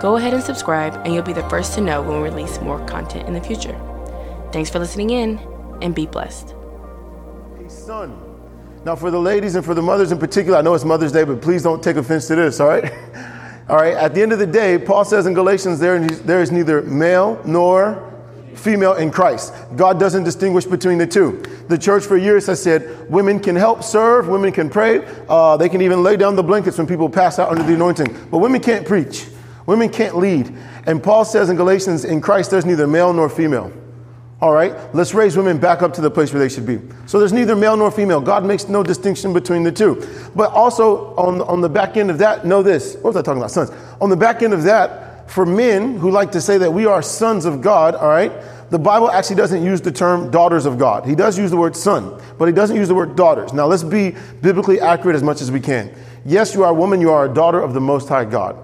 Go ahead and subscribe, and you'll be the first to know when we release more content in the future. Thanks for listening in, and be blessed. A son. Now, for the ladies and for the mothers in particular, I know it's Mother's Day, but please don't take offense to this, all right? all right, at the end of the day, Paul says in Galatians, there, there is neither male nor female in Christ. God doesn't distinguish between the two. The church for years has said women can help serve, women can pray, uh, they can even lay down the blankets when people pass out under the anointing, but women can't preach. Women can't lead. And Paul says in Galatians, in Christ, there's neither male nor female. All right, let's raise women back up to the place where they should be. So there's neither male nor female. God makes no distinction between the two. But also, on, on the back end of that, know this. What was I talking about? Sons. On the back end of that, for men who like to say that we are sons of God, all right, the Bible actually doesn't use the term daughters of God. He does use the word son, but he doesn't use the word daughters. Now, let's be biblically accurate as much as we can. Yes, you are a woman, you are a daughter of the Most High God.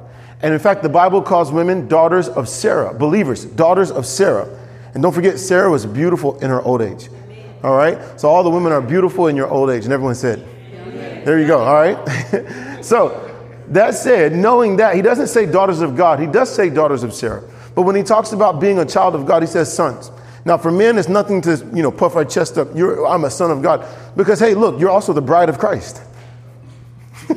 And in fact, the Bible calls women daughters of Sarah, believers, daughters of Sarah. And don't forget, Sarah was beautiful in her old age. All right? So all the women are beautiful in your old age. And everyone said, there you go. All right? so that said, knowing that, he doesn't say daughters of God, he does say daughters of Sarah. But when he talks about being a child of God, he says sons. Now, for men, it's nothing to, you know, puff our chest up. You're, I'm a son of God. Because, hey, look, you're also the bride of Christ.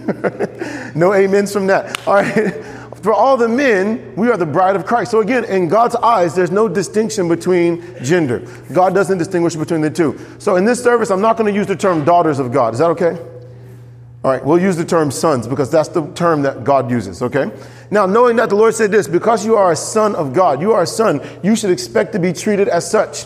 no amens from that. All right. For all the men, we are the bride of Christ. So again, in God's eyes, there's no distinction between gender. God doesn't distinguish between the two. So in this service, I'm not going to use the term daughters of God. Is that okay? All right, we'll use the term sons because that's the term that God uses, okay? Now, knowing that the Lord said this, because you are a son of God, you are a son, you should expect to be treated as such.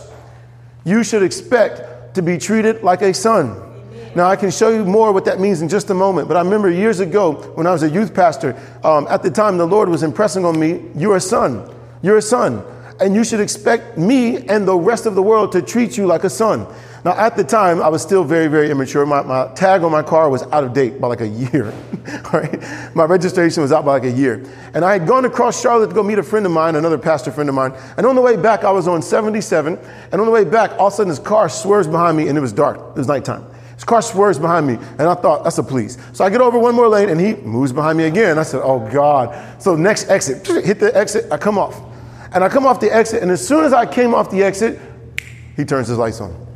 You should expect to be treated like a son. Now, I can show you more what that means in just a moment, but I remember years ago when I was a youth pastor, um, at the time the Lord was impressing on me, You're a son. You're a son. And you should expect me and the rest of the world to treat you like a son. Now, at the time, I was still very, very immature. My, my tag on my car was out of date by like a year. right? My registration was out by like a year. And I had gone across Charlotte to go meet a friend of mine, another pastor friend of mine. And on the way back, I was on 77. And on the way back, all of a sudden, his car swerves behind me and it was dark. It was nighttime. Car swerves behind me, and I thought, that's a police. So I get over one more lane, and he moves behind me again. I said, oh God. So next exit, hit the exit, I come off. And I come off the exit, and as soon as I came off the exit, he turns his lights on.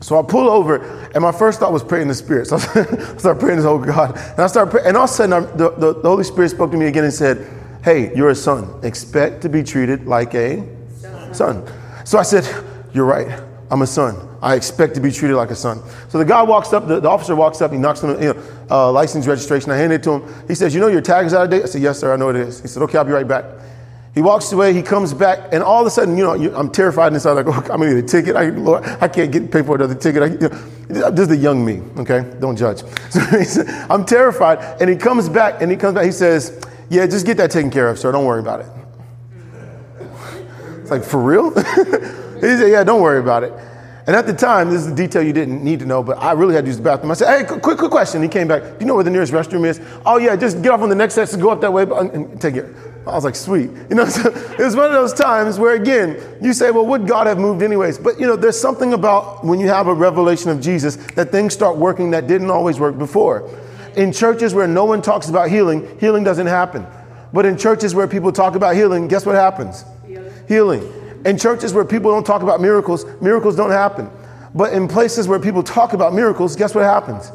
So I pull over, and my first thought was praying the Spirit. So I start praying this, oh God. And I start praying, and all of a sudden, the, the, the Holy Spirit spoke to me again and said, hey, you're a son. Expect to be treated like a son. So I said, you're right. I'm a son. I expect to be treated like a son. So the guy walks up, the, the officer walks up, he knocks on the you know, uh, license registration. I hand it to him. He says, You know your tag is out of date? I said, Yes, sir, I know it is. He said, Okay, I'll be right back. He walks away, he comes back, and all of a sudden, you know, I'm terrified inside. Like, oh, I'm gonna need a ticket. I, Lord, I can't get pay for another ticket. I, you know, this is the young me, okay? Don't judge. So I'm terrified, and he comes back, and he comes back. He says, "Yeah, just get that taken care of, sir. Don't worry about it." It's like for real. he said, "Yeah, don't worry about it." And at the time, this is a detail you didn't need to know, but I really had to use the bathroom. I said, hey, quick, quick question. He came back. Do you know where the nearest restroom is? Oh, yeah, just get off on the next exit, go up that way, uh, and take it. I was like, sweet. You know, so it was one of those times where, again, you say, well, would God have moved anyways? But, you know, there's something about when you have a revelation of Jesus that things start working that didn't always work before. In churches where no one talks about healing, healing doesn't happen. But in churches where people talk about healing, guess what happens? Healing. healing. In churches where people don't talk about miracles, miracles don't happen. But in places where people talk about miracles, guess what happens?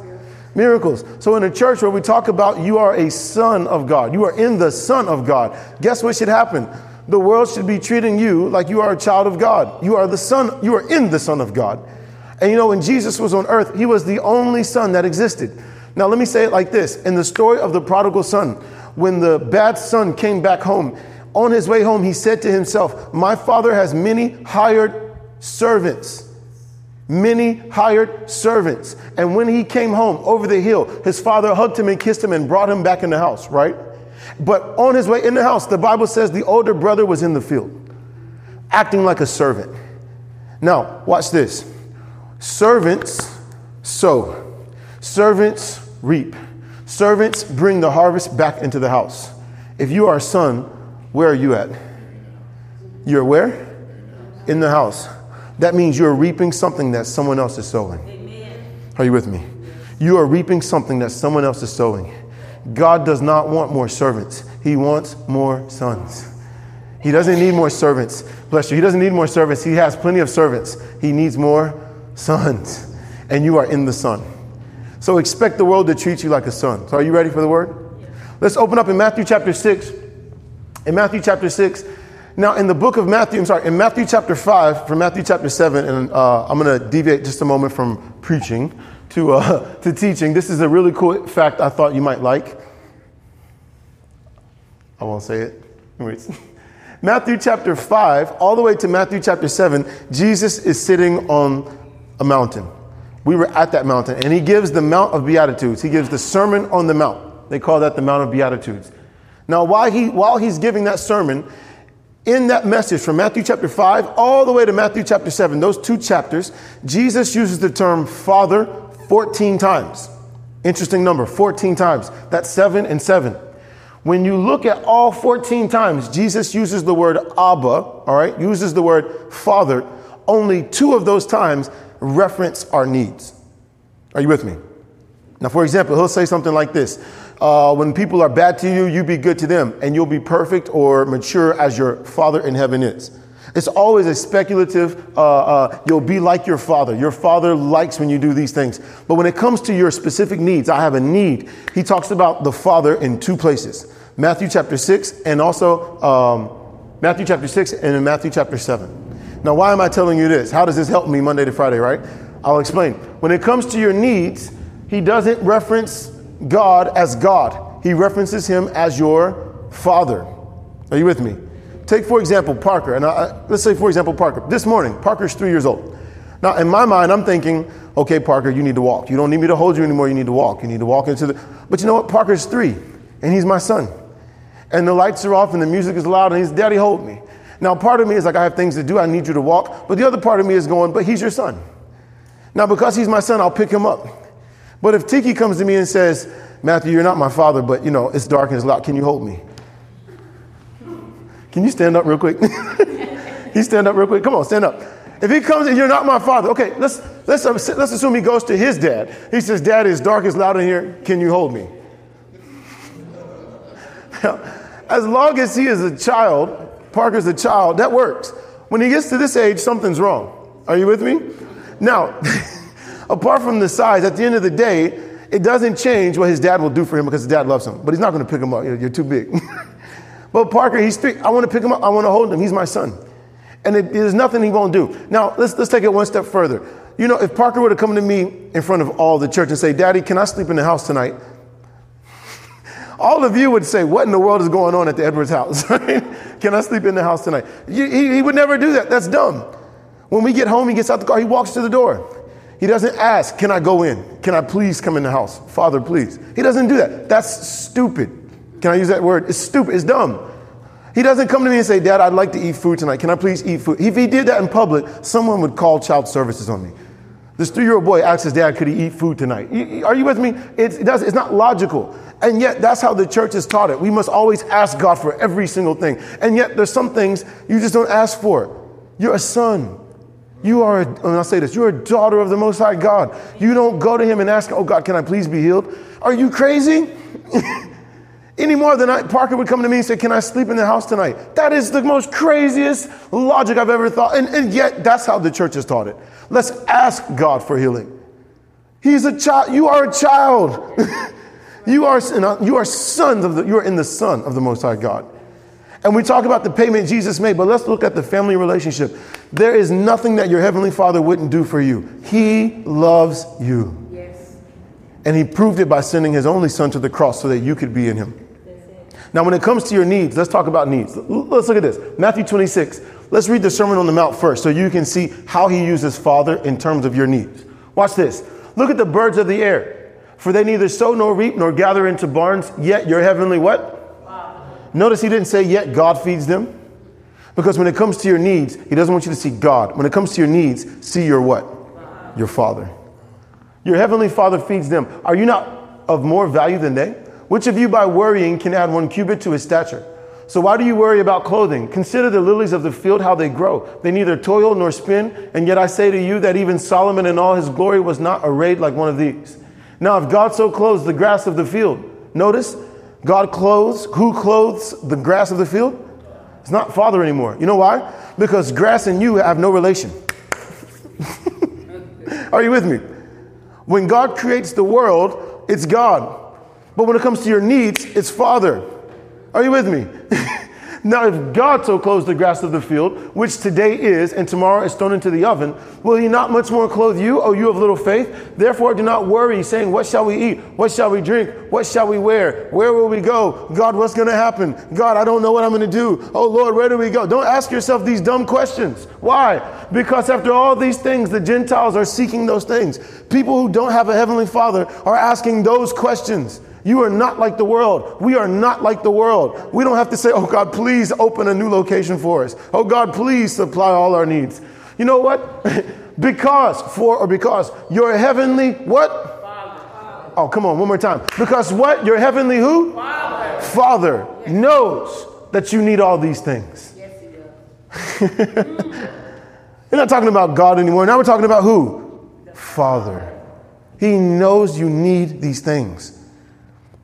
Miracles. So in a church where we talk about you are a son of God, you are in the son of God, guess what should happen? The world should be treating you like you are a child of God. You are the son, you are in the son of God. And you know, when Jesus was on earth, he was the only son that existed. Now, let me say it like this In the story of the prodigal son, when the bad son came back home, on his way home, he said to himself, My father has many hired servants. Many hired servants. And when he came home over the hill, his father hugged him and kissed him and brought him back in the house, right? But on his way in the house, the Bible says the older brother was in the field. acting like a servant. Now, watch this. Servants sow, servants reap, servants bring the harvest back into the house. If you are a son, where are you at? You're where? In the house. That means you're reaping something that someone else is sowing. Are you with me? You are reaping something that someone else is sowing. God does not want more servants, He wants more sons. He doesn't need more servants. Bless you. He doesn't need more servants. He has plenty of servants. He needs more sons. And you are in the Son. So expect the world to treat you like a son. So are you ready for the word? Let's open up in Matthew chapter 6. In Matthew chapter 6. Now, in the book of Matthew, I'm sorry, in Matthew chapter 5, from Matthew chapter 7, and uh, I'm going to deviate just a moment from preaching to, uh, to teaching. This is a really cool fact I thought you might like. I won't say it. Anyways. Matthew chapter 5, all the way to Matthew chapter 7, Jesus is sitting on a mountain. We were at that mountain, and he gives the Mount of Beatitudes. He gives the Sermon on the Mount. They call that the Mount of Beatitudes. Now, while, he, while he's giving that sermon, in that message from Matthew chapter 5 all the way to Matthew chapter 7, those two chapters, Jesus uses the term Father 14 times. Interesting number, 14 times. That's seven and seven. When you look at all 14 times, Jesus uses the word Abba, all right, uses the word Father. Only two of those times reference our needs. Are you with me? Now, for example, he'll say something like this uh, When people are bad to you, you be good to them, and you'll be perfect or mature as your Father in heaven is. It's always a speculative, uh, uh, you'll be like your father. Your father likes when you do these things. But when it comes to your specific needs, I have a need. He talks about the father in two places Matthew chapter 6 and also um, Matthew chapter 6 and in Matthew chapter 7. Now, why am I telling you this? How does this help me Monday to Friday, right? I'll explain. When it comes to your needs, he doesn't reference God as God, he references him as your father. Are you with me? Take, for example, Parker. And I, let's say, for example, Parker. This morning, Parker's three years old. Now, in my mind, I'm thinking, okay, Parker, you need to walk. You don't need me to hold you anymore. You need to walk. You need to walk into the. But you know what? Parker's three, and he's my son. And the lights are off, and the music is loud, and he's, Daddy, hold me. Now, part of me is like, I have things to do. I need you to walk. But the other part of me is going, but he's your son. Now, because he's my son, I'll pick him up. But if Tiki comes to me and says, Matthew, you're not my father, but you know, it's dark and it's loud. Can you hold me? Can you stand up real quick? he stand up real quick. Come on, stand up. If he comes and you're not my father, okay, let's, let's, uh, let's assume he goes to his dad. He says, Dad, it's dark, it's loud in here. Can you hold me? as long as he is a child, Parker's a child, that works. When he gets to this age, something's wrong. Are you with me? Now, apart from the size, at the end of the day, it doesn't change what his dad will do for him because his dad loves him. But he's not going to pick him up. You're, you're too big. But Parker, he's three. I want to pick him up. I want to hold him. He's my son. And it, there's nothing he won't do. Now, let's, let's take it one step further. You know, if Parker were to come to me in front of all the church and say, Daddy, can I sleep in the house tonight? all of you would say, What in the world is going on at the Edwards house? can I sleep in the house tonight? He, he would never do that. That's dumb. When we get home, he gets out the car, he walks to the door. He doesn't ask, Can I go in? Can I please come in the house? Father, please. He doesn't do that. That's stupid. Can I use that word? It's stupid. It's dumb. He doesn't come to me and say, Dad, I'd like to eat food tonight. Can I please eat food? If he did that in public, someone would call child services on me. This three year old boy asks his dad, Could he eat food tonight? Are you with me? It's, it does, it's not logical. And yet, that's how the church has taught it. We must always ask God for every single thing. And yet, there's some things you just don't ask for. You're a son. You are, a, and I'll say this, you're a daughter of the Most High God. You don't go to Him and ask, Oh God, can I please be healed? Are you crazy? Any more than I, Parker would come to me and say, Can I sleep in the house tonight? That is the most craziest logic I've ever thought. And, and yet, that's how the church has taught it. Let's ask God for healing. He's a child. You are a child. you, are, you are sons of the, you are in the Son of the Most High God. And we talk about the payment Jesus made, but let's look at the family relationship. There is nothing that your Heavenly Father wouldn't do for you. He loves you. Yes. And He proved it by sending His only Son to the cross so that you could be in Him. Now, when it comes to your needs, let's talk about needs. Let's look at this Matthew 26. Let's read the Sermon on the Mount first so you can see how he uses Father in terms of your needs. Watch this. Look at the birds of the air, for they neither sow nor reap nor gather into barns, yet your heavenly what? Notice he didn't say, yet God feeds them. Because when it comes to your needs, He doesn't want you to see God. When it comes to your needs, see your what? Your Father. Your Heavenly Father feeds them. Are you not of more value than they? Which of you by worrying can add one cubit to his stature? So why do you worry about clothing? Consider the lilies of the field, how they grow. They neither toil nor spin. And yet I say to you that even Solomon in all his glory was not arrayed like one of these. Now, if God so clothes the grass of the field, notice God clothes, who clothes the grass of the field? It's not Father anymore. You know why? Because grass and you have no relation. Are you with me? When God creates the world, it's God. But when it comes to your needs, it's Father. Are you with me? now, if God so clothes the grass of the field, which today is and tomorrow is thrown into the oven, will he not much more clothe you, O you of little faith? Therefore, do not worry, saying, What shall we eat? What shall we drink? What shall we wear? Where will we go? God, what's going to happen? God, I don't know what I'm going to do. Oh, Lord, where do we go? Don't ask yourself these dumb questions. Why? Because after all these things, the Gentiles are seeking those things. People who don't have a heavenly father are asking those questions. You are not like the world. We are not like the world. We don't have to say, oh God, please open a new location for us. Oh God, please supply all our needs. You know what? because, for or because your heavenly what? Father. Oh, come on, one more time. Because what? Your heavenly who? Father. Father yes. knows that you need all these things. Yes, he does. We're not talking about God anymore. Now we're talking about who? Father. He knows you need these things.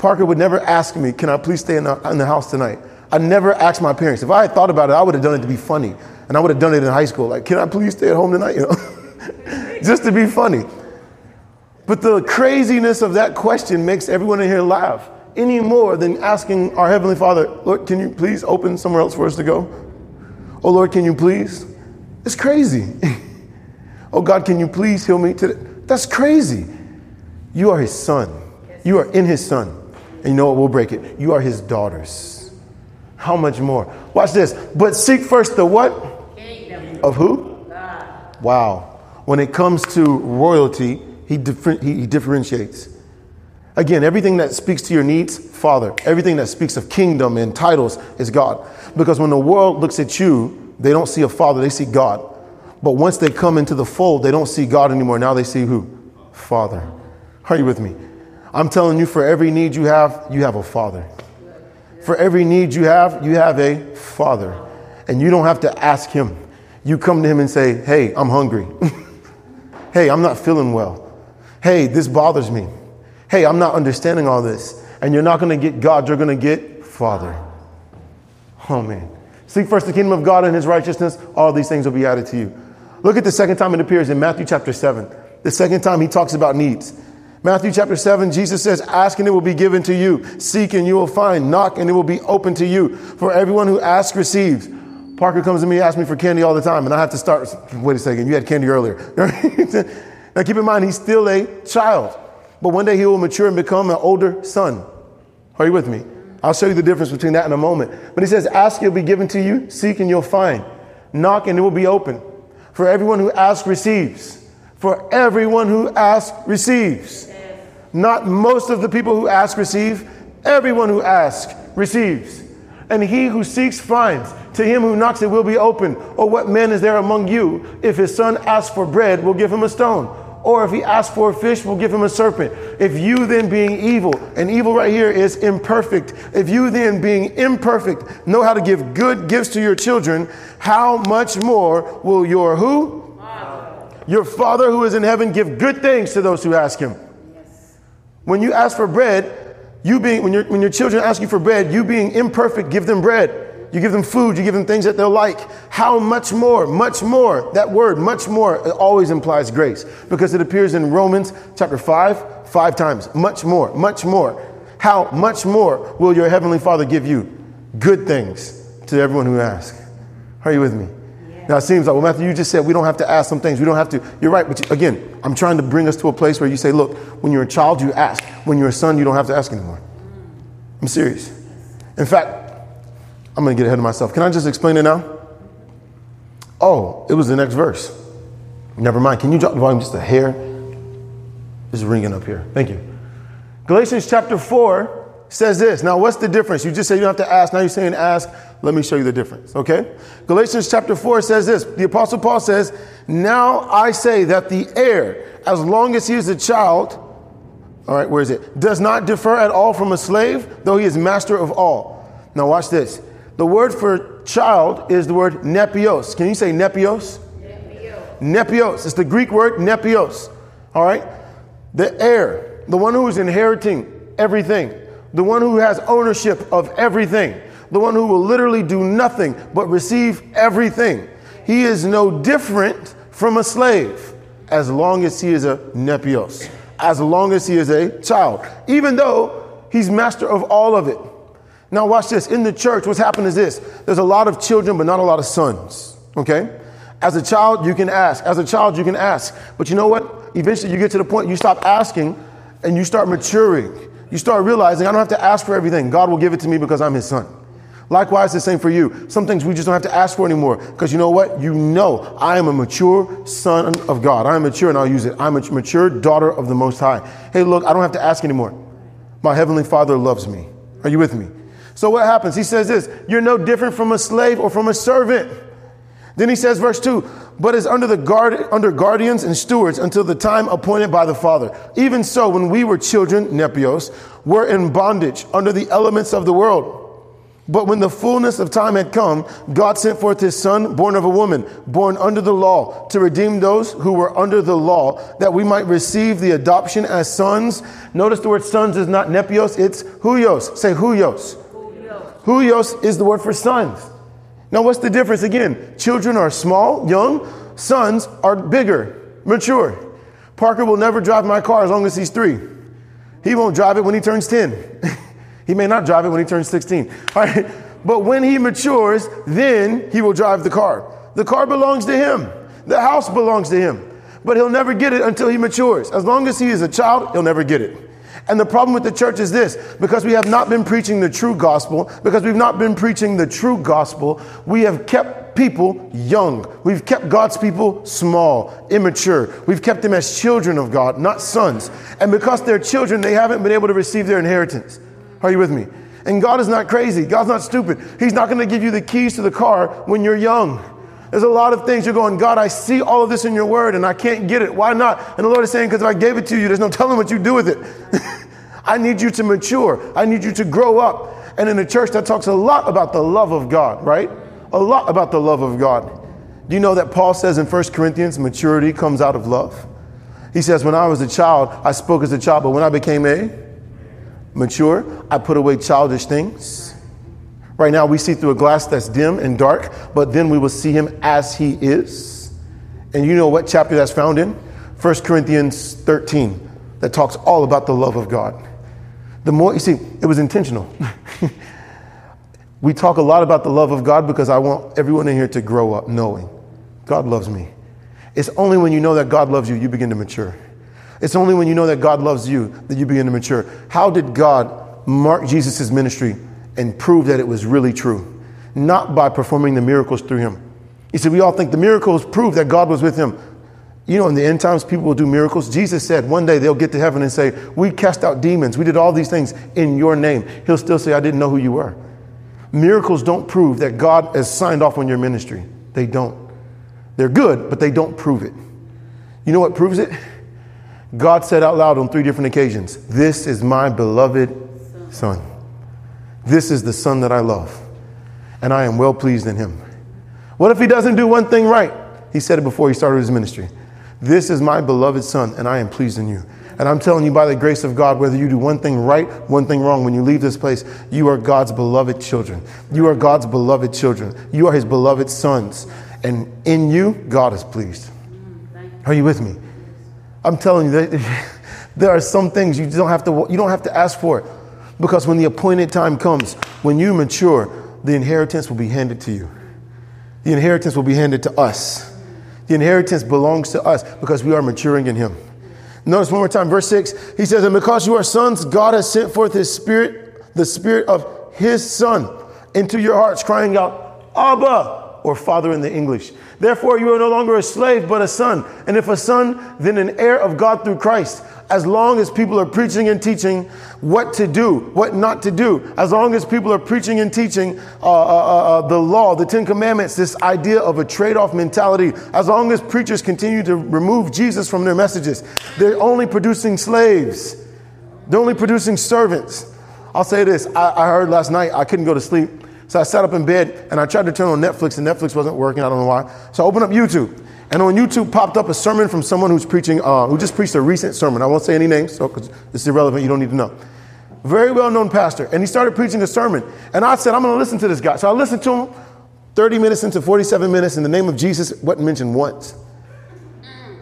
Parker would never ask me, Can I please stay in the, in the house tonight? I never asked my parents. If I had thought about it, I would have done it to be funny. And I would have done it in high school. Like, Can I please stay at home tonight? You know, just to be funny. But the craziness of that question makes everyone in here laugh any more than asking our Heavenly Father, Lord, can you please open somewhere else for us to go? Oh, Lord, can you please? It's crazy. oh, God, can you please heal me today? That's crazy. You are His Son. You are in His Son. And you know what? We'll break it. You are his daughters. How much more? Watch this. But seek first the what? Kingdom. Of who? God. Wow. When it comes to royalty, he, differ- he, he differentiates. Again, everything that speaks to your needs, Father. Everything that speaks of kingdom and titles is God. Because when the world looks at you, they don't see a Father, they see God. But once they come into the fold, they don't see God anymore. Now they see who? Father. Are you with me? I'm telling you, for every need you have, you have a father. For every need you have, you have a father. And you don't have to ask him. You come to him and say, Hey, I'm hungry. hey, I'm not feeling well. Hey, this bothers me. Hey, I'm not understanding all this. And you're not going to get God, you're going to get Father. Oh, man. Seek first the kingdom of God and his righteousness, all these things will be added to you. Look at the second time it appears in Matthew chapter 7. The second time he talks about needs. Matthew chapter 7, Jesus says, Ask and it will be given to you. Seek and you will find. Knock and it will be open to you. For everyone who asks receives. Parker comes to me, and asks me for candy all the time, and I have to start. Wait a second, you had candy earlier. now keep in mind, he's still a child. But one day he will mature and become an older son. Are you with me? I'll show you the difference between that in a moment. But he says, Ask, it will be given to you. Seek, and you'll find. Knock, and it will be open. For everyone who asks receives. For everyone who asks receives. Not most of the people who ask receive, everyone who asks receives. And he who seeks finds. To him who knocks, it will be open. Or what man is there among you? If his son asks for bread, will give him a stone. Or if he asks for a fish, we'll give him a serpent. If you then, being evil, and evil right here is imperfect, if you then, being imperfect, know how to give good gifts to your children, how much more will your who? Father. Your Father who is in heaven give good things to those who ask him. When you ask for bread, you being, when, when your children ask you for bread, you being imperfect, give them bread. You give them food, you give them things that they'll like. How much more? Much more. That word, much more, always implies grace because it appears in Romans chapter 5, five times. Much more, much more. How much more will your heavenly Father give you good things to everyone who asks? Are you with me? Now it seems like, well, Matthew, you just said we don't have to ask some things. We don't have to. You're right. But again, I'm trying to bring us to a place where you say, look, when you're a child, you ask. When you're a son, you don't have to ask anymore. I'm serious. In fact, I'm going to get ahead of myself. Can I just explain it now? Oh, it was the next verse. Never mind. Can you drop the volume just a hair? It's ringing up here. Thank you. Galatians chapter 4 says this. Now, what's the difference? You just say you don't have to ask. Now you're saying ask. Let me show you the difference, okay? Galatians chapter 4 says this. The Apostle Paul says, Now I say that the heir, as long as he is a child, all right, where is it? Does not differ at all from a slave, though he is master of all. Now, watch this. The word for child is the word nepios. Can you say nepios? Nepios. Nepios. It's the Greek word nepios. All right? The heir, the one who is inheriting everything, the one who has ownership of everything, the one who will literally do nothing but receive everything. He is no different from a slave as long as he is a nepios, as long as he is a child, even though he's master of all of it. Now, watch this. In the church, what's happened is this there's a lot of children, but not a lot of sons. Okay? As a child, you can ask. As a child, you can ask. But you know what? Eventually, you get to the point you stop asking and you start maturing. You start realizing I don't have to ask for everything. God will give it to me because I'm His son. Likewise, the same for you. Some things we just don't have to ask for anymore because you know what? You know I am a mature son of God. I am mature and I'll use it. I'm a mature daughter of the Most High. Hey, look, I don't have to ask anymore. My Heavenly Father loves me. Are you with me? So what happens? He says this You're no different from a slave or from a servant. Then he says, verse 2 but is under the guard under guardians and stewards until the time appointed by the Father. Even so, when we were children, nepios, were in bondage under the elements of the world. But when the fullness of time had come, God sent forth his son, born of a woman, born under the law, to redeem those who were under the law, that we might receive the adoption as sons. Notice the word sons is not nepios, it's huios. Say huios. Huios is the word for sons. Now, what's the difference again? Children are small, young, sons are bigger, mature. Parker will never drive my car as long as he's three. He won't drive it when he turns 10. he may not drive it when he turns 16. All right. But when he matures, then he will drive the car. The car belongs to him, the house belongs to him. But he'll never get it until he matures. As long as he is a child, he'll never get it. And the problem with the church is this because we have not been preaching the true gospel, because we've not been preaching the true gospel, we have kept people young. We've kept God's people small, immature. We've kept them as children of God, not sons. And because they're children, they haven't been able to receive their inheritance. Are you with me? And God is not crazy. God's not stupid. He's not going to give you the keys to the car when you're young. There's a lot of things you're going, God, I see all of this in your word and I can't get it. Why not? And the Lord is saying, because if I gave it to you, there's no telling what you do with it. I need you to mature. I need you to grow up. And in a church that talks a lot about the love of God, right? A lot about the love of God. Do you know that Paul says in 1 Corinthians, maturity comes out of love? He says, when I was a child, I spoke as a child, but when I became a mature, I put away childish things. Right now, we see through a glass that's dim and dark, but then we will see him as he is. And you know what chapter that's found in? 1 Corinthians 13, that talks all about the love of God. The more, you see, it was intentional. we talk a lot about the love of God because I want everyone in here to grow up knowing God loves me. It's only when you know that God loves you, you begin to mature. It's only when you know that God loves you that you begin to mature. How did God mark Jesus' ministry and prove that it was really true, not by performing the miracles through him. He said, We all think the miracles prove that God was with him. You know, in the end times, people will do miracles. Jesus said one day they'll get to heaven and say, We cast out demons. We did all these things in your name. He'll still say, I didn't know who you were. Miracles don't prove that God has signed off on your ministry. They don't. They're good, but they don't prove it. You know what proves it? God said out loud on three different occasions, This is my beloved son. This is the son that I love, and I am well pleased in him. What if he doesn't do one thing right? He said it before he started his ministry. This is my beloved son, and I am pleased in you. And I'm telling you, by the grace of God, whether you do one thing right, one thing wrong, when you leave this place, you are God's beloved children. You are God's beloved children. You are his beloved sons. And in you, God is pleased. Are you with me? I'm telling you there are some things you don't have to you don't have to ask for. Because when the appointed time comes, when you mature, the inheritance will be handed to you. The inheritance will be handed to us. The inheritance belongs to us because we are maturing in Him. Notice one more time, verse 6. He says, And because you are sons, God has sent forth His Spirit, the Spirit of His Son, into your hearts, crying out, Abba, or Father in the English. Therefore, you are no longer a slave, but a son. And if a son, then an heir of God through Christ. As long as people are preaching and teaching what to do, what not to do, as long as people are preaching and teaching uh, uh, uh, uh the law, the Ten Commandments, this idea of a trade off mentality, as long as preachers continue to remove Jesus from their messages, they're only producing slaves, they're only producing servants. I'll say this I, I heard last night, I couldn't go to sleep. So I sat up in bed and I tried to turn on Netflix, and Netflix wasn't working. I don't know why. So I opened up YouTube. And on YouTube popped up a sermon from someone who's preaching, uh, who just preached a recent sermon. I won't say any names, so because it's irrelevant. You don't need to know. Very well-known pastor, and he started preaching a sermon. And I said, I'm going to listen to this guy. So I listened to him. 30 minutes into 47 minutes, and the name of Jesus wasn't mentioned once.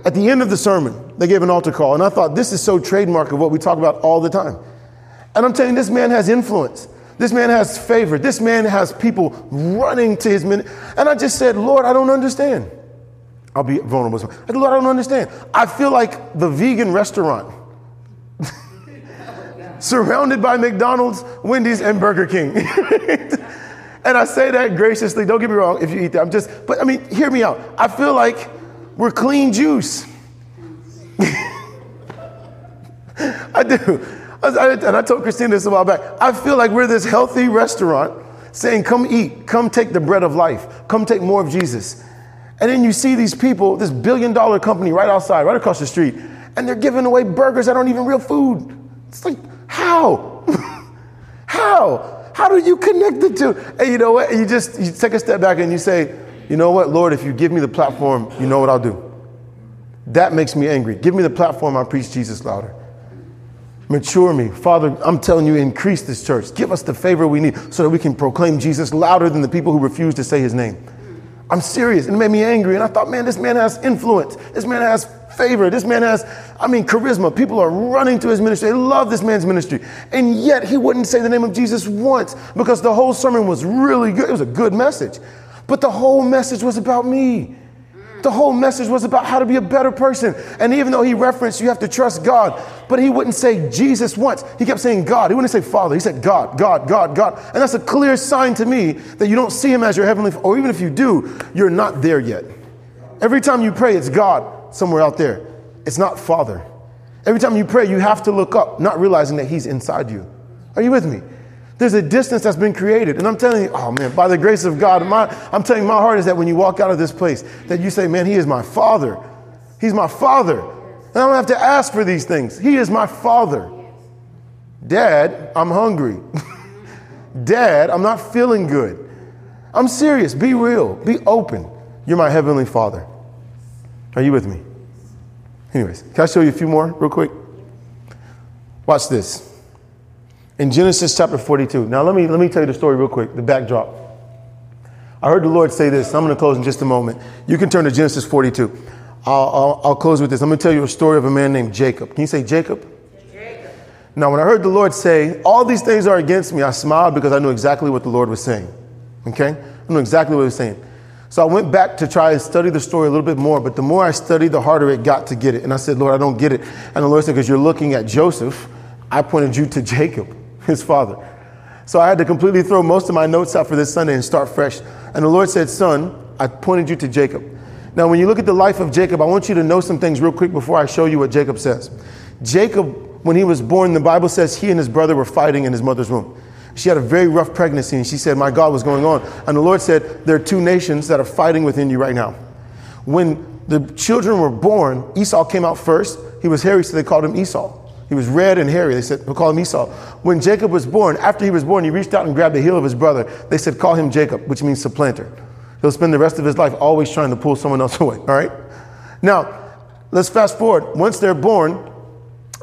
At the end of the sermon, they gave an altar call, and I thought this is so trademark of what we talk about all the time. And I'm telling you, this man has influence. This man has favor. This man has people running to his ministry. And I just said, Lord, I don't understand. I'll be vulnerable. Said, Lord, I don't understand. I feel like the vegan restaurant surrounded by McDonald's, Wendy's, and Burger King. and I say that graciously. Don't get me wrong if you eat that. I'm just, but I mean, hear me out. I feel like we're clean juice. I do. And I told Christina this a while back. I feel like we're this healthy restaurant saying, Come eat, come take the bread of life, come take more of Jesus. And then you see these people, this billion dollar company right outside, right across the street, and they're giving away burgers that aren't even real food. It's like, how? how? How do you connect the two? And you know what? You just you take a step back and you say, you know what, Lord, if you give me the platform, you know what I'll do. That makes me angry. Give me the platform, I'll preach Jesus louder. Mature me. Father, I'm telling you, increase this church. Give us the favor we need so that we can proclaim Jesus louder than the people who refuse to say his name. I'm serious. And it made me angry. And I thought, man, this man has influence. This man has favor. This man has, I mean, charisma. People are running to his ministry. They love this man's ministry. And yet he wouldn't say the name of Jesus once because the whole sermon was really good. It was a good message. But the whole message was about me. The whole message was about how to be a better person. And even though he referenced you have to trust God, but he wouldn't say Jesus once. He kept saying God. He wouldn't say Father. He said God, God, God, God. And that's a clear sign to me that you don't see him as your heavenly, or even if you do, you're not there yet. Every time you pray, it's God somewhere out there. It's not Father. Every time you pray, you have to look up, not realizing that he's inside you. Are you with me? There's a distance that's been created. And I'm telling you, oh man, by the grace of God, my, I'm telling you, my heart is that when you walk out of this place, that you say, man, he is my father. He's my father. And I don't have to ask for these things. He is my father. Dad, I'm hungry. Dad, I'm not feeling good. I'm serious. Be real. Be open. You're my heavenly father. Are you with me? Anyways, can I show you a few more real quick? Watch this in Genesis chapter 42. Now, let me, let me tell you the story real quick, the backdrop. I heard the Lord say this. I'm going to close in just a moment. You can turn to Genesis 42. I'll, I'll, I'll close with this. I'm going to tell you a story of a man named Jacob. Can you say Jacob? Jacob? Now, when I heard the Lord say, All these things are against me, I smiled because I knew exactly what the Lord was saying. Okay? I knew exactly what he was saying. So I went back to try and study the story a little bit more, but the more I studied, the harder it got to get it. And I said, Lord, I don't get it. And the Lord said, Because you're looking at Joseph, I pointed you to Jacob his father. So I had to completely throw most of my notes out for this Sunday and start fresh. And the Lord said, Son, I pointed you to Jacob. Now, when you look at the life of Jacob, I want you to know some things real quick before I show you what Jacob says. Jacob, when he was born, the Bible says he and his brother were fighting in his mother's womb. She had a very rough pregnancy, and she said, My God, what's going on? And the Lord said, There are two nations that are fighting within you right now. When the children were born, Esau came out first. He was hairy, so they called him Esau. He was red and hairy. They said, we'll call him Esau. When Jacob was born, after he was born, he reached out and grabbed the heel of his brother. They said, call him Jacob, which means supplanter. He'll spend the rest of his life always trying to pull someone else away. All right? Now, let's fast forward. Once they're born,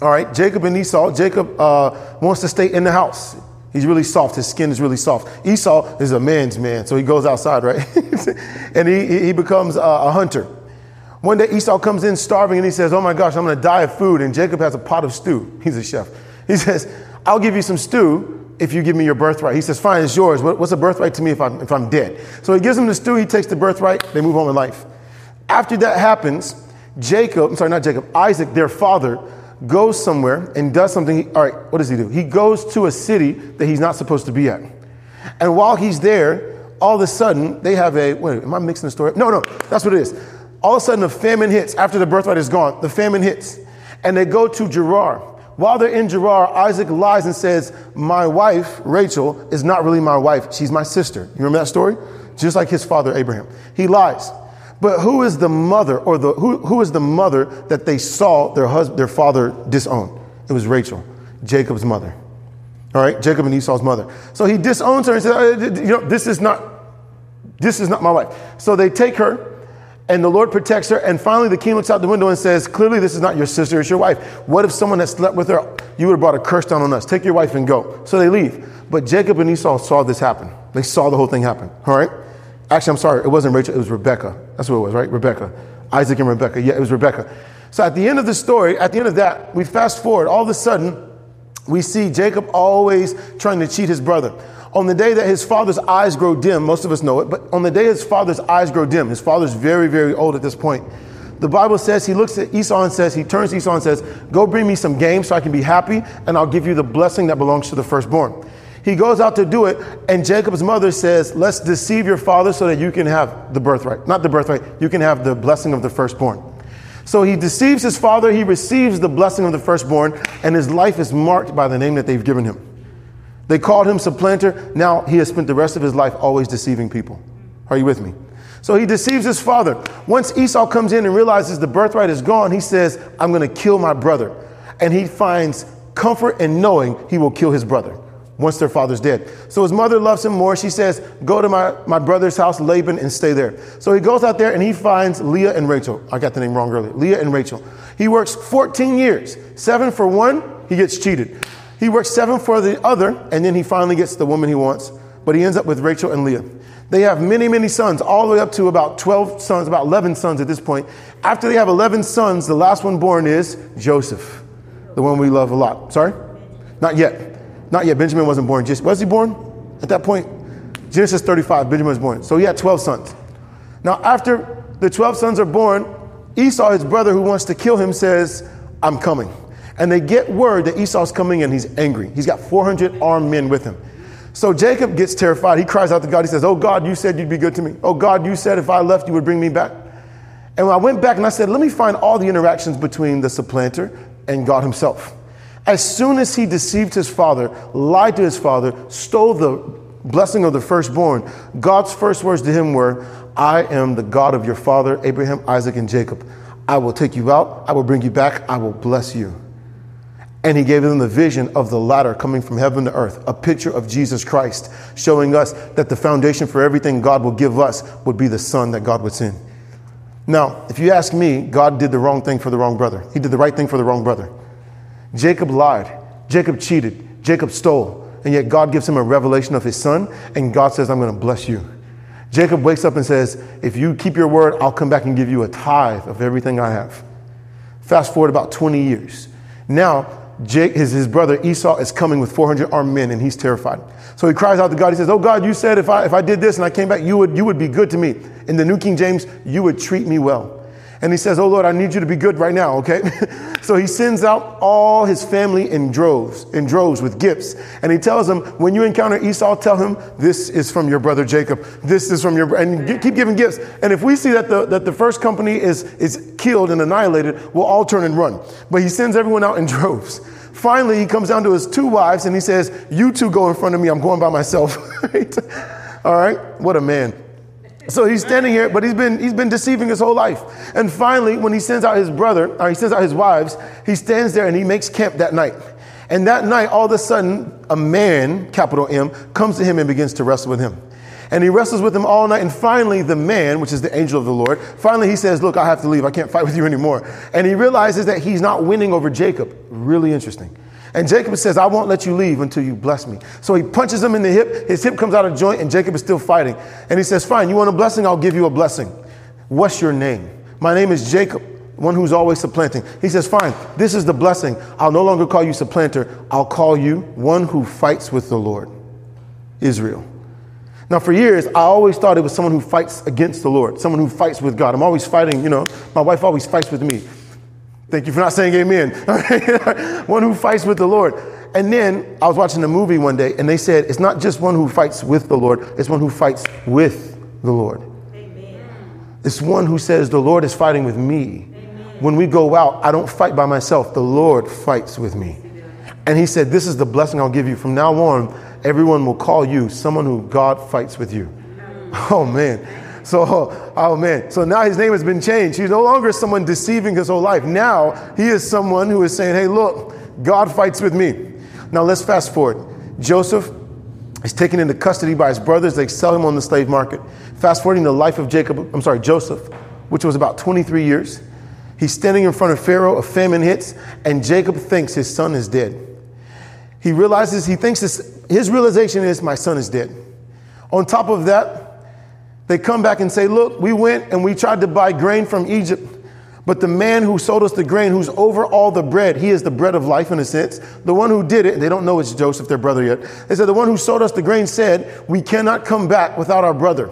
all right, Jacob and Esau, Jacob uh, wants to stay in the house. He's really soft. His skin is really soft. Esau is a man's man, so he goes outside, right? and he, he becomes a hunter. One day Esau comes in starving and he says, Oh my gosh, I'm going to die of food. And Jacob has a pot of stew. He's a chef. He says, I'll give you some stew if you give me your birthright. He says, Fine, it's yours. What's a birthright to me if I'm, if I'm dead? So he gives him the stew. He takes the birthright. They move on in life. After that happens, Jacob, I'm sorry, not Jacob, Isaac, their father, goes somewhere and does something. All right, what does he do? He goes to a city that he's not supposed to be at. And while he's there, all of a sudden, they have a, wait, am I mixing the story? No, no, that's what it is all of a sudden the famine hits after the birthright is gone the famine hits And they go to Gerar. While they're in Gerar, Isaac lies and says, My wife, Rachel, is not really my wife. She's my sister. You remember that story? Just like his father, Abraham. He lies. But who is the mother or the who, who is the mother that they saw their husband, their father disown? It was Rachel, Jacob's mother. All right, Jacob and Esau's mother. So he disowns her and says, uh, you know, this is not, this is not my wife. So they take her and the Lord protects her. And finally, the king looks out the window and says, Clearly, this is not your sister, it's your wife. What if someone had slept with her? You would have brought a curse down on us. Take your wife and go. So they leave. But Jacob and Esau saw this happen. They saw the whole thing happen. All right? Actually, I'm sorry, it wasn't Rachel, it was Rebecca. That's what it was, right? Rebecca. Isaac and Rebecca. Yeah, it was Rebecca. So at the end of the story, at the end of that, we fast forward. All of a sudden, we see Jacob always trying to cheat his brother. On the day that his father's eyes grow dim, most of us know it, but on the day his father's eyes grow dim, his father's very, very old at this point. The Bible says he looks at Esau and says, he turns to Esau and says, Go bring me some game so I can be happy, and I'll give you the blessing that belongs to the firstborn. He goes out to do it, and Jacob's mother says, Let's deceive your father so that you can have the birthright. Not the birthright, you can have the blessing of the firstborn. So he deceives his father, he receives the blessing of the firstborn, and his life is marked by the name that they've given him. They called him supplanter. Now he has spent the rest of his life always deceiving people. Are you with me? So he deceives his father. Once Esau comes in and realizes the birthright is gone, he says, I'm going to kill my brother. And he finds comfort in knowing he will kill his brother once their father's dead. So his mother loves him more. She says, Go to my, my brother's house, Laban, and stay there. So he goes out there and he finds Leah and Rachel. I got the name wrong earlier. Leah and Rachel. He works 14 years. Seven for one, he gets cheated. He works seven for the other, and then he finally gets the woman he wants. But he ends up with Rachel and Leah. They have many, many sons, all the way up to about 12 sons, about 11 sons at this point. After they have 11 sons, the last one born is Joseph, the one we love a lot. Sorry? Not yet. Not yet. Benjamin wasn't born. Just, was he born at that point? Genesis 35, Benjamin was born. So he had 12 sons. Now, after the 12 sons are born, Esau, his brother who wants to kill him, says, I'm coming. And they get word that Esau's coming and he's angry. He's got 400 armed men with him. So Jacob gets terrified. He cries out to God. He says, Oh God, you said you'd be good to me. Oh God, you said if I left, you would bring me back. And when I went back and I said, Let me find all the interactions between the supplanter and God himself. As soon as he deceived his father, lied to his father, stole the blessing of the firstborn, God's first words to him were, I am the God of your father, Abraham, Isaac, and Jacob. I will take you out, I will bring you back, I will bless you. And he gave them the vision of the ladder coming from heaven to earth, a picture of Jesus Christ, showing us that the foundation for everything God will give us would be the Son that God would send. Now, if you ask me, God did the wrong thing for the wrong brother. He did the right thing for the wrong brother. Jacob lied. Jacob cheated. Jacob stole. And yet God gives him a revelation of his son, and God says, I'm going to bless you. Jacob wakes up and says, If you keep your word, I'll come back and give you a tithe of everything I have. Fast forward about 20 years. Now, Jake, his, his brother Esau is coming with 400 armed men, and he's terrified. So he cries out to God. He says, Oh God, you said if I, if I did this and I came back, you would, you would be good to me. In the New King James, you would treat me well. And he says, Oh Lord, I need you to be good right now, okay? so he sends out all his family in droves, in droves with gifts. And he tells them, When you encounter Esau, tell him, This is from your brother Jacob. This is from your, and keep giving gifts. And if we see that the, that the first company is, is killed and annihilated, we'll all turn and run. But he sends everyone out in droves. Finally, he comes down to his two wives and he says, You two go in front of me, I'm going by myself. all right? What a man. So he's standing here, but he's been, he's been deceiving his whole life. And finally, when he sends out his brother, or he sends out his wives, he stands there and he makes camp that night. And that night, all of a sudden, a man, capital M, comes to him and begins to wrestle with him. And he wrestles with him all night. And finally, the man, which is the angel of the Lord, finally he says, Look, I have to leave. I can't fight with you anymore. And he realizes that he's not winning over Jacob. Really interesting. And Jacob says, I won't let you leave until you bless me. So he punches him in the hip. His hip comes out of joint, and Jacob is still fighting. And he says, Fine, you want a blessing? I'll give you a blessing. What's your name? My name is Jacob, one who's always supplanting. He says, Fine, this is the blessing. I'll no longer call you supplanter. I'll call you one who fights with the Lord, Israel. Now, for years, I always thought it was someone who fights against the Lord, someone who fights with God. I'm always fighting, you know, my wife always fights with me. Thank you for not saying amen. one who fights with the Lord. And then I was watching a movie one day and they said it's not just one who fights with the Lord, it's one who fights with the Lord. Amen. It's one who says the Lord is fighting with me. Amen. when we go out, I don't fight by myself. The Lord fights with me. And he said, This is the blessing I'll give you. From now on, everyone will call you someone who God fights with you. Oh, man. So, oh man. So now his name has been changed. He's no longer someone deceiving his whole life. Now he is someone who is saying, Hey, look, God fights with me. Now let's fast forward. Joseph is taken into custody by his brothers. They sell him on the slave market. Fast forwarding the life of Jacob, I'm sorry, Joseph, which was about 23 years. He's standing in front of Pharaoh, a famine hits, and Jacob thinks his son is dead. He realizes, he thinks his, his realization is, my son is dead. On top of that, they come back and say, Look, we went and we tried to buy grain from Egypt. But the man who sold us the grain, who's over all the bread, he is the bread of life in a sense. The one who did it, they don't know it's Joseph, their brother yet. They said, The one who sold us the grain said, We cannot come back without our brother.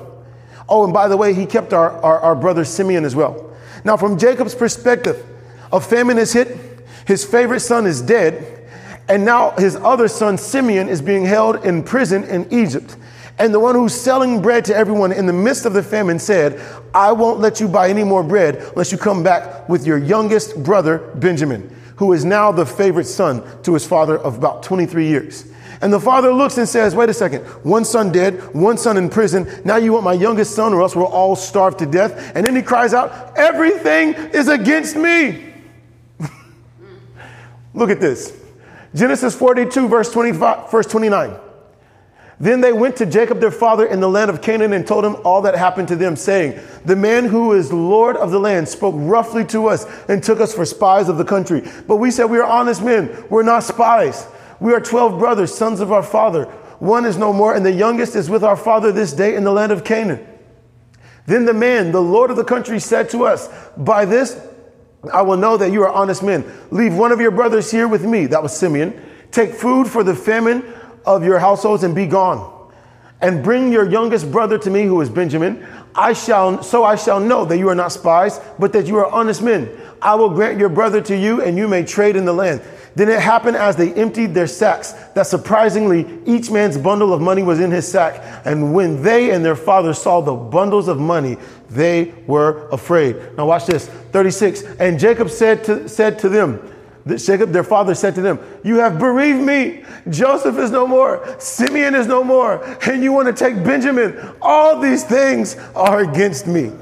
Oh, and by the way, he kept our, our, our brother Simeon as well. Now, from Jacob's perspective, a famine has hit, his favorite son is dead, and now his other son, Simeon, is being held in prison in Egypt. And the one who's selling bread to everyone in the midst of the famine said, I won't let you buy any more bread unless you come back with your youngest brother, Benjamin, who is now the favorite son to his father of about 23 years. And the father looks and says, Wait a second, one son dead, one son in prison. Now you want my youngest son, or else we'll all starve to death. And then he cries out, Everything is against me. Look at this Genesis 42, verse, 25, verse 29. Then they went to Jacob their father in the land of Canaan and told him all that happened to them, saying, The man who is Lord of the land spoke roughly to us and took us for spies of the country. But we said, We are honest men, we're not spies. We are 12 brothers, sons of our father. One is no more, and the youngest is with our father this day in the land of Canaan. Then the man, the Lord of the country, said to us, By this I will know that you are honest men. Leave one of your brothers here with me. That was Simeon. Take food for the famine of your households and be gone. And bring your youngest brother to me, who is Benjamin. I shall, so I shall know that you are not spies, but that you are honest men. I will grant your brother to you, and you may trade in the land. Then it happened as they emptied their sacks that surprisingly each man's bundle of money was in his sack. And when they and their father saw the bundles of money, they were afraid. Now watch this. 36. And Jacob said to, said to them, Jacob, their father said to them, You have bereaved me. Joseph is no more. Simeon is no more. And you want to take Benjamin. All these things are against me.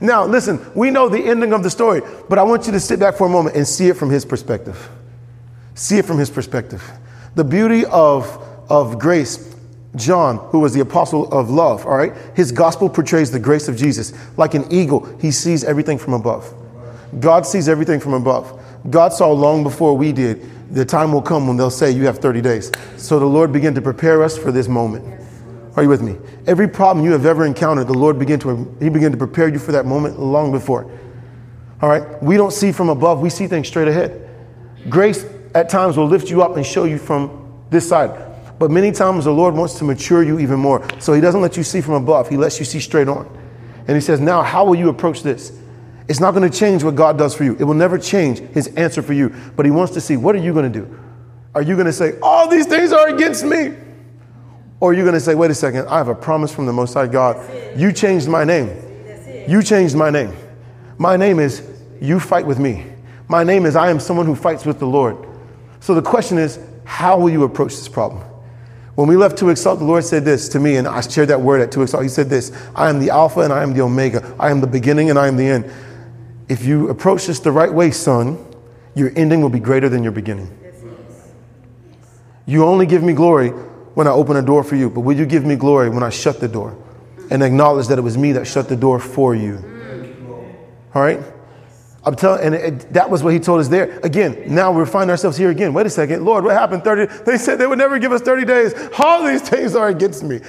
Now, listen, we know the ending of the story, but I want you to sit back for a moment and see it from his perspective. See it from his perspective. The beauty of, of grace, John, who was the apostle of love, all right, his gospel portrays the grace of Jesus. Like an eagle, he sees everything from above. God sees everything from above. God saw long before we did. The time will come when they'll say, You have 30 days. So the Lord began to prepare us for this moment. Are you with me? Every problem you have ever encountered, the Lord began to He began to prepare you for that moment long before. All right? We don't see from above, we see things straight ahead. Grace at times will lift you up and show you from this side. But many times the Lord wants to mature you even more. So He doesn't let you see from above, He lets you see straight on. And He says, Now, how will you approach this? It's not going to change what God does for you. It will never change his answer for you. But he wants to see what are you going to do? Are you going to say, all these things are against me? Or are you going to say, wait a second, I have a promise from the Most High God. You changed my name. You changed my name. My name is you fight with me. My name is I am someone who fights with the Lord. So the question is, how will you approach this problem? When we left to exalt, the Lord said this to me, and I shared that word at to exalt. He said this I am the Alpha and I am the Omega. I am the beginning and I am the end. If you approach this the right way, son, your ending will be greater than your beginning. You only give me glory when I open a door for you, but will you give me glory when I shut the door and acknowledge that it was me that shut the door for you? Mm. All right? I'm telling, and it, that was what he told us there. Again, now we find ourselves here again. Wait a second, Lord, what happened? 30. They said they would never give us 30 days. All these things are against me.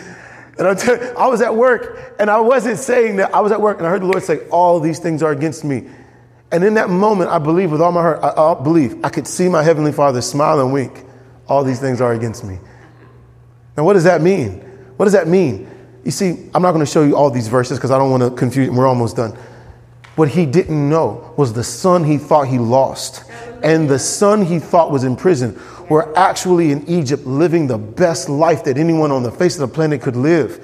And I, was at work and I wasn't saying that. I was at work and I heard the Lord say, All these things are against me. And in that moment, I believe with all my heart, I, I believe I could see my Heavenly Father smile and wink. All these things are against me. Now, what does that mean? What does that mean? You see, I'm not going to show you all these verses because I don't want to confuse. We're almost done. What he didn't know was the son he thought he lost and the son he thought was in prison were actually in Egypt living the best life that anyone on the face of the planet could live.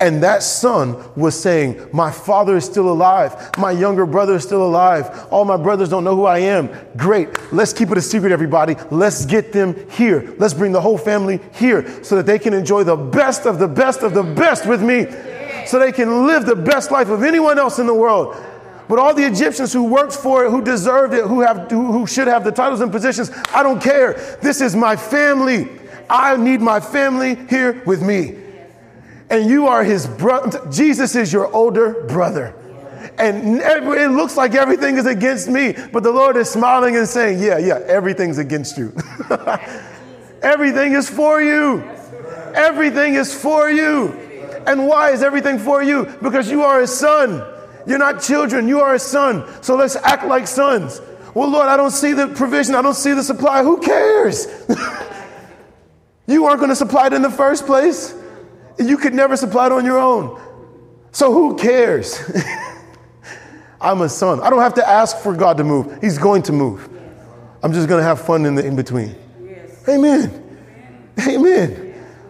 And that son was saying, My father is still alive. My younger brother is still alive. All my brothers don't know who I am. Great. Let's keep it a secret, everybody. Let's get them here. Let's bring the whole family here so that they can enjoy the best of the best of the best with me. So they can live the best life of anyone else in the world. But all the Egyptians who worked for it, who deserved it, who, have, who should have the titles and positions, I don't care. This is my family. I need my family here with me. And you are his brother. Jesus is your older brother. And it looks like everything is against me, but the Lord is smiling and saying, Yeah, yeah, everything's against you. everything is for you. Everything is for you. And why is everything for you? Because you are his son. You're not children, you are a son. So let's act like sons. Well, Lord, I don't see the provision, I don't see the supply. Who cares? you aren't going to supply it in the first place. You could never supply it on your own. So who cares? I'm a son. I don't have to ask for God to move, He's going to move. I'm just going to have fun in the in between. Yes. Amen. Amen.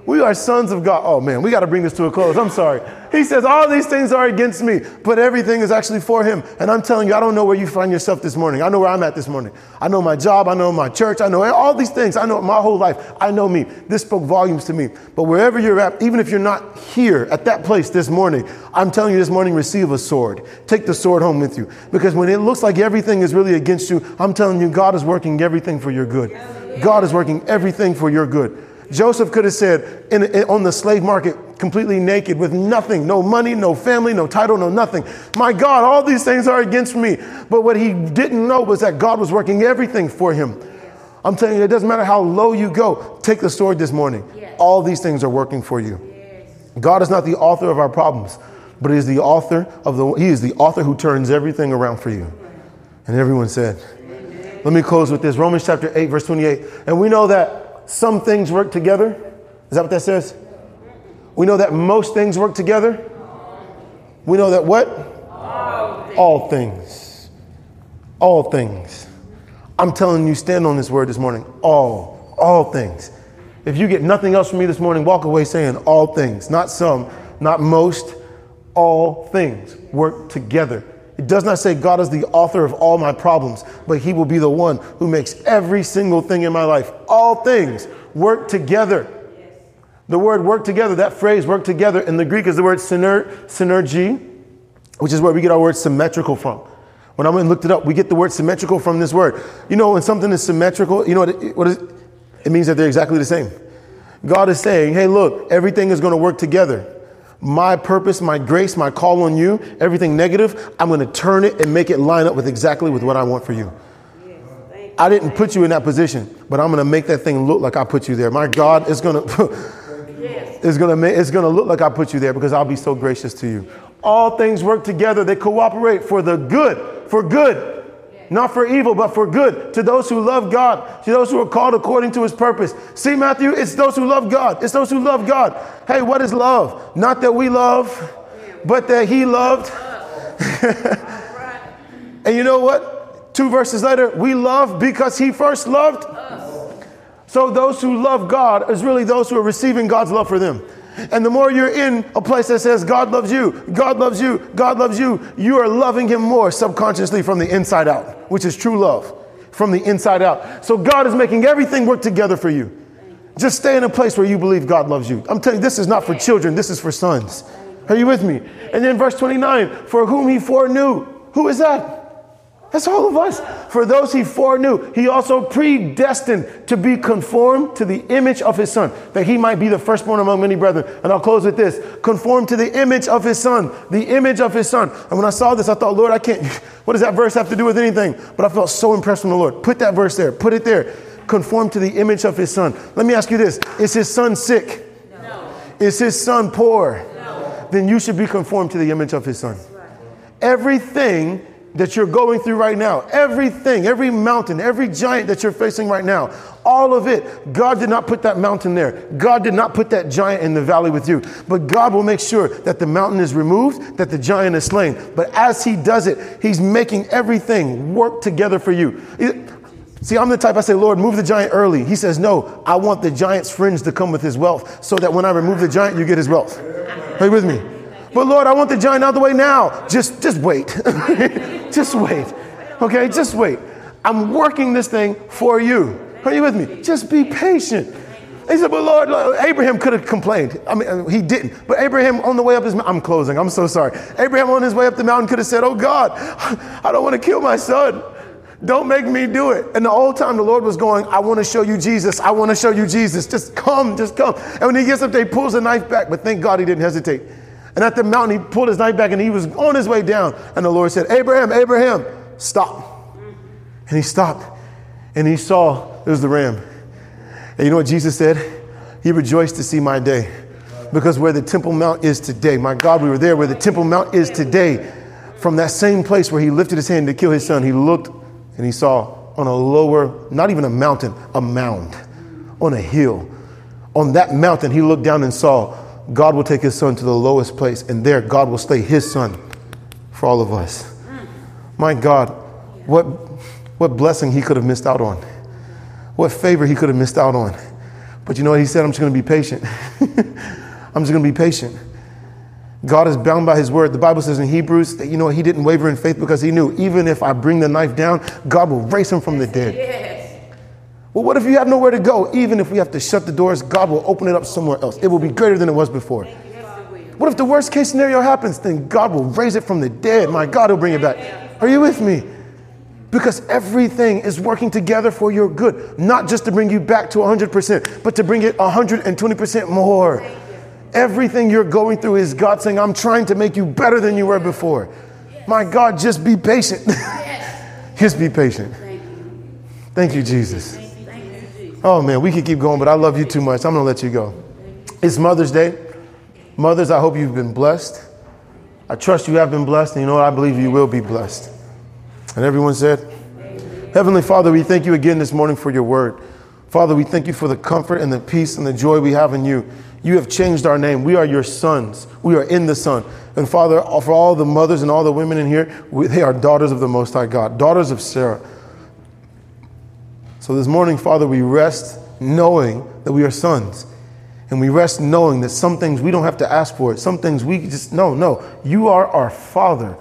We are sons of God. Oh man, we got to bring this to a close. I'm sorry. He says, All these things are against me, but everything is actually for him. And I'm telling you, I don't know where you find yourself this morning. I know where I'm at this morning. I know my job. I know my church. I know all these things. I know my whole life. I know me. This spoke volumes to me. But wherever you're at, even if you're not here at that place this morning, I'm telling you this morning, receive a sword. Take the sword home with you. Because when it looks like everything is really against you, I'm telling you, God is working everything for your good. God is working everything for your good. Joseph could have said in, in, on the slave market, completely naked, with nothing, no money, no family, no title, no nothing. My God, all these things are against me. But what he didn't know was that God was working everything for him. I'm telling you, it doesn't matter how low you go, take the sword this morning. Yes. All these things are working for you. Yes. God is not the author of our problems, but He is the author of the He is the author who turns everything around for you. And everyone said, Amen. Let me close with this. Romans chapter 8, verse 28. And we know that some things work together. Is that what that says? We know that most things work together. We know that what? All things. All things. I'm telling you, stand on this word this morning. All. All things. If you get nothing else from me this morning, walk away saying all things. Not some, not most. All things work together it does not say God is the author of all my problems, but He will be the one who makes every single thing in my life, all things, work together. The word work together, that phrase work together in the Greek is the word syner, synergy, which is where we get our word symmetrical from. When I went and looked it up, we get the word symmetrical from this word. You know, when something is symmetrical, you know what it, what is, it means that they're exactly the same. God is saying, hey, look, everything is going to work together my purpose, my grace, my call on you, everything negative, I'm going to turn it and make it line up with exactly with what I want for you. I didn't put you in that position, but I'm going to make that thing look like I put you there. My God is going to is going to make it's going to look like I put you there because I'll be so gracious to you. All things work together; they cooperate for the good, for good not for evil, but for good, to those who love God, to those who are called according to his purpose. See, Matthew, it's those who love God. It's those who love God. Hey, what is love? Not that we love, but that he loved. and you know what? Two verses later, we love because he first loved. So those who love God is really those who are receiving God's love for them. And the more you're in a place that says, God loves you, God loves you, God loves you, you are loving Him more subconsciously from the inside out, which is true love from the inside out. So God is making everything work together for you. Just stay in a place where you believe God loves you. I'm telling you, this is not for children, this is for sons. Are you with me? And then verse 29 for whom He foreknew. Who is that? That's all of us. For those he foreknew, he also predestined to be conformed to the image of his son, that he might be the firstborn among many brethren. And I'll close with this conformed to the image of his son, the image of his son. And when I saw this, I thought, Lord, I can't, what does that verse have to do with anything? But I felt so impressed from the Lord. Put that verse there, put it there. Conformed to the image of his son. Let me ask you this Is his son sick? No. Is his son poor? No. Then you should be conformed to the image of his son. Everything that you're going through right now, everything, every mountain, every giant that you're facing right now, all of it, God did not put that mountain there. God did not put that giant in the valley with you. But God will make sure that the mountain is removed, that the giant is slain. But as He does it, He's making everything work together for you. See, I'm the type I say, Lord, move the giant early. He says, No, I want the giant's friends to come with his wealth so that when I remove the giant, you get his wealth. Are you with me? But Lord, I want the giant out of the way now. Just, just wait. just wait. Okay, just wait. I'm working this thing for you. Are you with me? Just be patient. He said, But Lord, Abraham could have complained. I mean, uh, he didn't. But Abraham on the way up his I'm closing. I'm so sorry. Abraham on his way up the mountain could have said, Oh God, I don't want to kill my son. Don't make me do it. And the whole time the Lord was going, I want to show you Jesus. I want to show you Jesus. Just come, just come. And when he gets up there, he pulls the knife back. But thank God he didn't hesitate. And at the mountain, he pulled his knife back and he was on his way down. And the Lord said, Abraham, Abraham, stop. And he stopped and he saw it was the ram. And you know what Jesus said? He rejoiced to see my day. Because where the Temple Mount is today, my God, we were there where the Temple Mount is today. From that same place where he lifted his hand to kill his son, he looked and he saw on a lower, not even a mountain, a mound, on a hill. On that mountain, he looked down and saw God will take his son to the lowest place, and there God will slay his son for all of us. My God, what, what blessing he could have missed out on. What favor he could have missed out on. But you know what he said? I'm just going to be patient. I'm just going to be patient. God is bound by his word. The Bible says in Hebrews that, you know, he didn't waver in faith because he knew even if I bring the knife down, God will raise him from the dead. Well, what if you have nowhere to go? Even if we have to shut the doors, God will open it up somewhere else. It will be greater than it was before. What if the worst case scenario happens? Then God will raise it from the dead. My God will bring it back. Are you with me? Because everything is working together for your good, not just to bring you back to 100%, but to bring it 120% more. Everything you're going through is God saying, I'm trying to make you better than you were before. My God, just be patient. just be patient. Thank you, Jesus. Oh man, we could keep going, but I love you too much. I'm going to let you go. It's Mother's Day. Mothers, I hope you've been blessed. I trust you have been blessed, and you know what? I believe you will be blessed. And everyone said, Amen. Heavenly Father, we thank you again this morning for your word. Father, we thank you for the comfort and the peace and the joy we have in you. You have changed our name. We are your sons. We are in the Son. And Father, for all the mothers and all the women in here, we, they are daughters of the Most High God, daughters of Sarah. So this morning, Father, we rest knowing that we are sons. And we rest knowing that some things we don't have to ask for it. Some things we just, no, no. You are our Father.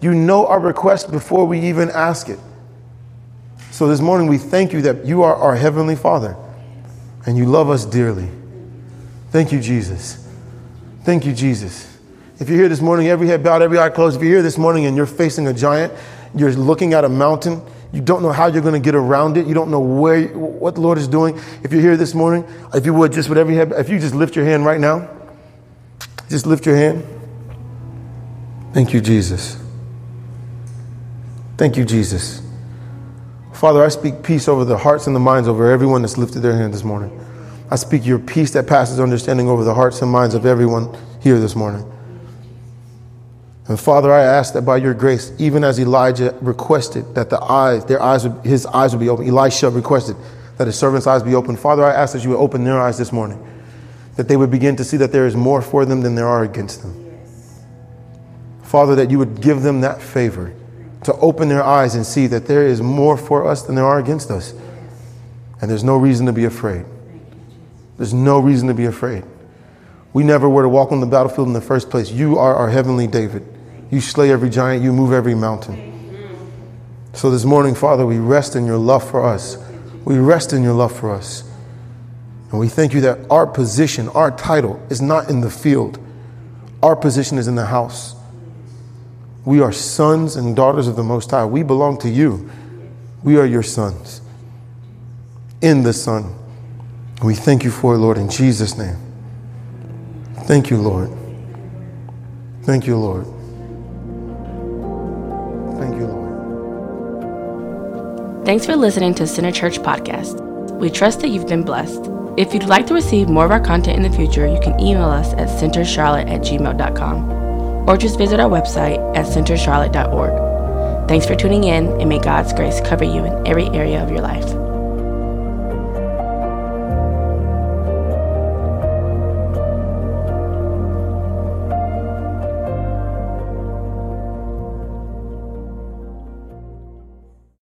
You know our request before we even ask it. So this morning, we thank you that you are our Heavenly Father and you love us dearly. Thank you, Jesus. Thank you, Jesus. If you're here this morning, every head bowed, every eye closed, if you're here this morning and you're facing a giant, you're looking at a mountain, you don't know how you're going to get around it. You don't know where what the Lord is doing. If you're here this morning, if you would just whatever you have, if you just lift your hand right now, just lift your hand. Thank you, Jesus. Thank you, Jesus. Father, I speak peace over the hearts and the minds over everyone that's lifted their hand this morning. I speak your peace that passes understanding over the hearts and minds of everyone here this morning. And Father, I ask that by your grace, even as Elijah requested that the eyes, their eyes, his eyes would be open, Elisha requested that his servants' eyes be open. Father, I ask that you would open their eyes this morning, that they would begin to see that there is more for them than there are against them. Yes. Father, that you would give them that favor to open their eyes and see that there is more for us than there are against us. And there's no reason to be afraid. There's no reason to be afraid. We never were to walk on the battlefield in the first place. You are our heavenly David. You slay every giant, you move every mountain. So this morning, Father, we rest in your love for us. We rest in your love for us. And we thank you that our position, our title, is not in the field, our position is in the house. We are sons and daughters of the Most High. We belong to you. We are your sons in the Son. We thank you for it, Lord, in Jesus' name. Thank you, Lord. Thank you, Lord. Thanks for listening to Center Church Podcast. We trust that you've been blessed. If you'd like to receive more of our content in the future, you can email us at centercharlotte at gmail.com or just visit our website at centercharlotte.org. Thanks for tuning in, and may God's grace cover you in every area of your life.